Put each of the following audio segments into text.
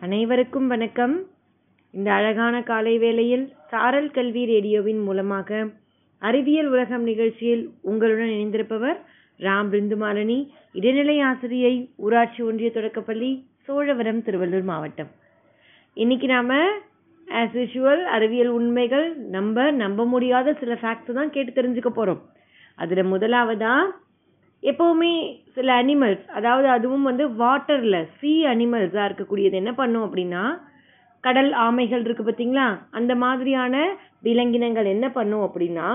அனைவருக்கும் வணக்கம். இந்த அழகான காலை வேளையில் சாரல் கல்வி ரேடியோவின் மூலமாக அறிவியல் உலகம் நிகழ்ச்சியில் உங்களுடன் இணைந்திருப்பவர் ராம் பிந்துமாலினி இடைநிலை ஆசிரியை ஊராட்சி ஒன்றிய தொடக்கப்பள்ளி சோழவரம் திருவள்ளூர் மாவட்டம். இன்னைக்கு நாம ஆஸ் யூஷுவல் அறிவியல் உண்மைகள் நம்ப நம்ப முடியாத சில ஃபேக்ட்ஸ் தான் கேட்டு தெரிஞ்சுக்க போகிறோம் அதில் முதலாவதாக எப்பவுமே சில அனிமல்ஸ் அதாவது அதுவும் வந்து வாட்டர்ல சி அனிமல்ஸா இருக்கக்கூடியது என்ன பண்ணும் அப்படின்னா கடல் ஆமைகள் இருக்கு பார்த்தீங்களா? அந்த மாதிரியான விலங்கினங்கள் என்ன பண்ணும் அப்படின்னா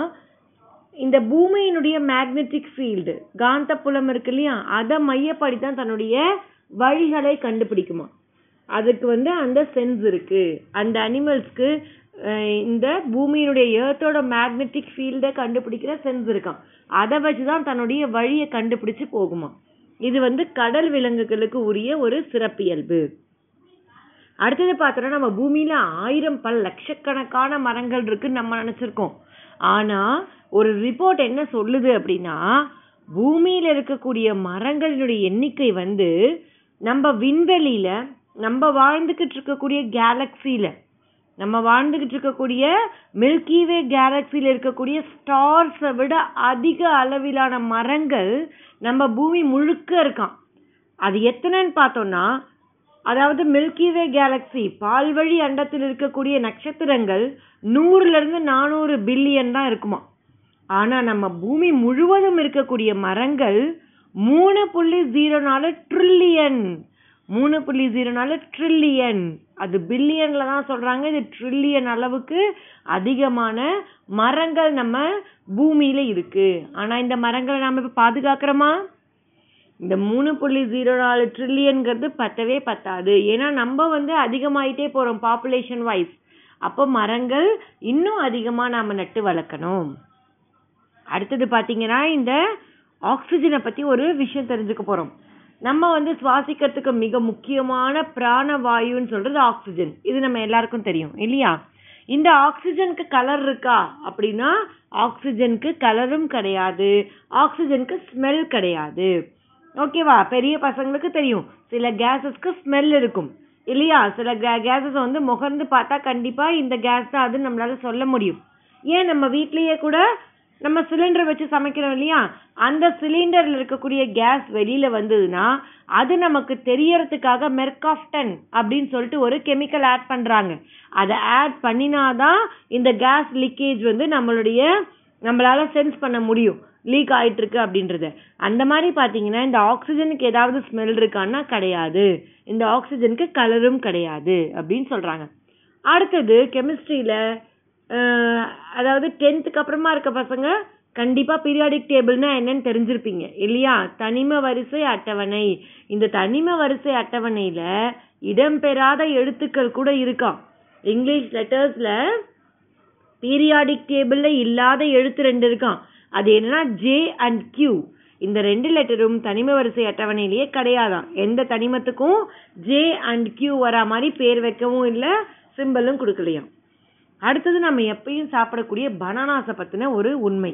இந்த பூமியினுடைய மேக்னெட்டிக் ஃபீல்டு காந்தப்புலம் இருக்கு இல்லையா? அதை மையப்படி தான் தன்னுடைய வழிகளை கண்டுபிடிக்குமா. அதுக்கு வந்து அந்த சென்ஸ் இருக்கு. அந்த அனிமல்ஸ்க்கு இந்த பூமியினுடைய ஏர்த்தோட மேக்னெட்டிக் ஃபீல்டை கண்டுபிடிக்கிற சென்ஸ் இருக்கான் அதை வச்சு தான் தன்னுடைய வழியை கண்டுபிடிச்சு போகுமா. இது வந்து கடல் விலங்குகளுக்கு உரிய ஒரு சிறப்பியல்பு. அடுத்தது பார்த்தோன்னா நம்ம பூமியில ஆயிரம் பல லட்சக்கணக்கான மரங்கள் இருக்குன்னு நம்ம நினைச்சிருக்கோம். ஆனா ஒரு ரிப்போர்ட் என்ன சொல்லுது அப்படின்னா பூமியில இருக்கக்கூடிய மரங்களினுடைய எண்ணிக்கை வந்து நம்ம விண்வெளியில நம்ம வாழ்ந்துகிட்டு இருக்கக்கூடிய கேலக்சியில நம்ம வாழ்ந்துகிட்டு இருக்கக்கூடிய மில்கிவே கேலக்சியில் இருக்கக்கூடிய ஸ்டார்ஸை விட அதிக அளவிலான மரங்கள் நம்ம பூமி முழுக்க இருக்கான் அது எத்தனைன்னு பார்த்தோம்னா அதாவது மில்கிவே கேலக்சி பால்வழி அண்டத்தில் இருக்கக்கூடிய நட்சத்திரங்கள் நூறுலேருந்து நானூறு பில்லியன் தான் இருக்குமா. ஆனால் நம்ம பூமி முழுவதும் இருக்கக்கூடிய மரங்கள் மூணு புள்ளி ஜீரோ நாலு ட்ரில்லியன் மூணு புள்ளி ஜீரோ நாலு ட்ரில்லியன் அது பில்லியன்ல தான் சொல்றாங்க. இது ட்ரில்லியன் அளவுக்கு அதிகமான மரங்கள் நம்ம பூமியில இருக்கு. ஆனா இந்த மரங்களை நாம இப்ப பாதுகாக்கிறோமா? இந்த மூணு புள்ளி ஜீரோ நாலு ட்ரில்லியன்கிறது பத்தவே பத்தாது. ஏன்னா நம்ம வந்து அதிகமாயிட்டே போறோம் பாப்புலேஷன் வைஸ் அப்போ மரங்கள் இன்னும் அதிகமாக நாம் நட்டு வளர்க்கணும். அடுத்தது பார்த்தீங்கன்னா இந்த ஆக்சிஜனை பற்றி ஒரு விஷயம் தெரிஞ்சுக்க போகிறோம் நம்ம வந்து சுவாசிக்கிறதுக்கு மிக முக்கியமான பிராண வாயுன்னு சொல்றது ஆக்சிஜன். இது நம்ம எல்லாருக்கும் தெரியும் இல்லையா? இந்த ஆக்சிஜனுக்கு கலர் இருக்கா அப்படின்னா ஆக்சிஜனுக்கு கலரும் கிடையாது. ஆக்சிஜனுக்கு ஸ்மெல் கிடையாது. ஓகேவா பெரிய பசங்களுக்கு தெரியும். சில கேஸஸ்க்கு ஸ்மெல் இருக்கும் இல்லையா? சில கேஸஸ் வந்து முகர்ந்து பார்த்தா கண்டிப்பா இந்த கேஸ் தான் அது நம்மளால சொல்ல முடியும். ஏன் நம்ம வீட்லயே கூட நம்ம சிலிண்டர் வச்சு சமைக்கிறோம் இல்லையா? அந்த சிலிண்டரில் இருக்கக்கூடிய கேஸ் வெளியில வந்ததுன்னா அது நமக்கு தெரியறதுக்காக மெர்காஃப்டன் அப்படின்னு சொல்லிட்டு ஒரு கெமிக்கல் ஆட் பண்றாங்க. அதை ஆட் பண்ணினாதான் இந்த கேஸ் லீக்கேஜ் வந்து நம்மளுடைய நம்மளால சென்ஸ் பண்ண முடியும். லீக் ஆயிட்டு இருக்கு அந்த மாதிரி பார்த்தீங்கன்னா இந்த ஆக்சிஜனுக்கு ஏதாவது ஸ்மெல் இருக்கான்னா கிடையாது. இந்த ஆக்சிஜனுக்கு கலரும் கிடையாது அப்படின்னு சொல்றாங்க. அடுத்தது கெமிஸ்ட்ரியில அதாவது டென்த்துக்கு அப்புறமா இருக்க பசங்க கண்டிப்பா பீரியாடிக் டேபிள்னா என்னன்னு தெரிஞ்சிருப்பீங்க. இல்லையா? தனிம வரிசை அட்டவணை. இந்த தனிம வரிசை அட்டவணையில இடம்பெறாத எழுத்துக்கள் கூட இருக்காம். இங்கிலீஷ் லெட்டர்ஸ்ல பீரியாடிக் டேபிள்ல இல்லாத எழுத்து ரெண்டு இருக்காம். அது என்னன்னா ஜே அண்ட் கியூ இந்த ரெண்டு லெட்டரும் தனிம வரிசை அட்டவணையிலேயே கிடையாதான் எந்த தனிமத்துக்கும் ஜே அண்ட் கியூ வரா மாதிரி பேர் வைக்கவும் இல்லை சிம்பிளும் கொடுக்கலையாம். அடுத்தது நம்ம எப்பயும் சாப்பிடக்கூடிய பனானாஸை பற்றின ஒரு உண்மை.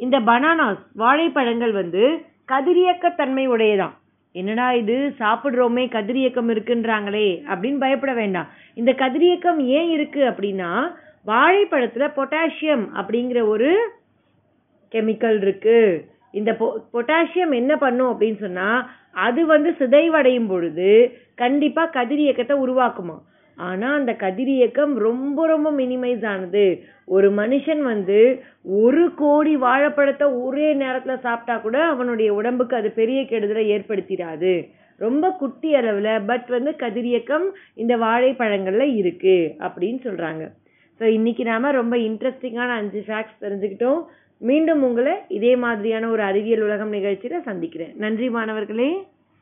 இந்த பனானாஸ் வாழைப்பழங்கள் வந்து கதிரியக்கத்தன்மை உடையதான் என்னடா இது? சாப்பிட்றோமே கதிரியக்கம் இருக்குன்றாங்களே அப்படின்னு பயப்பட வேண்டாம். இந்த கதிரியக்கம் ஏன் இருக்கு அப்படின்னா வாழைப்பழத்தில் பொட்டாசியம் அப்படிங்கிற ஒரு கெமிக்கல் இருக்கு. இந்த பொ பொட்டாசியம் என்ன பண்ணும் அப்படின்னு சொன்னால் அது வந்து சிதைவடையும் பொழுது கண்டிப்பாக கதிரியக்கத்தை உருவாக்குமா ஆனால் அந்த கதிரியக்கம் ரொம்ப ரொம்ப மினிமைஸ் ஆனது. ஒரு மனுஷன் வந்து ஒரு கோடி வாழைப்பழத்தை ஒரே நேரத்தில் சாப்பிட்டா கூட அவனுடைய உடம்புக்கு அது பெரிய கெடுதலை ஏற்படுத்திடாது. ரொம்ப குட்டி அளவில் பட் வந்து கதிரியக்கம் இந்த வாழைப்பழங்களில் இருக்குது அப்படின்னு சொல்கிறாங்க ஸோ இன்றைக்கி நாம் ரொம்ப இன்ட்ரெஸ்டிங்கான அஞ்சு ஃபேக்ட்ஸ் தெரிஞ்சுக்கிட்டோம். மீண்டும் உங்களை இதே மாதிரியான ஒரு அறிவியல் உலகம் நிகழ்ச்சியில் சந்திக்கிறேன். நன்றி மாணவர்களே.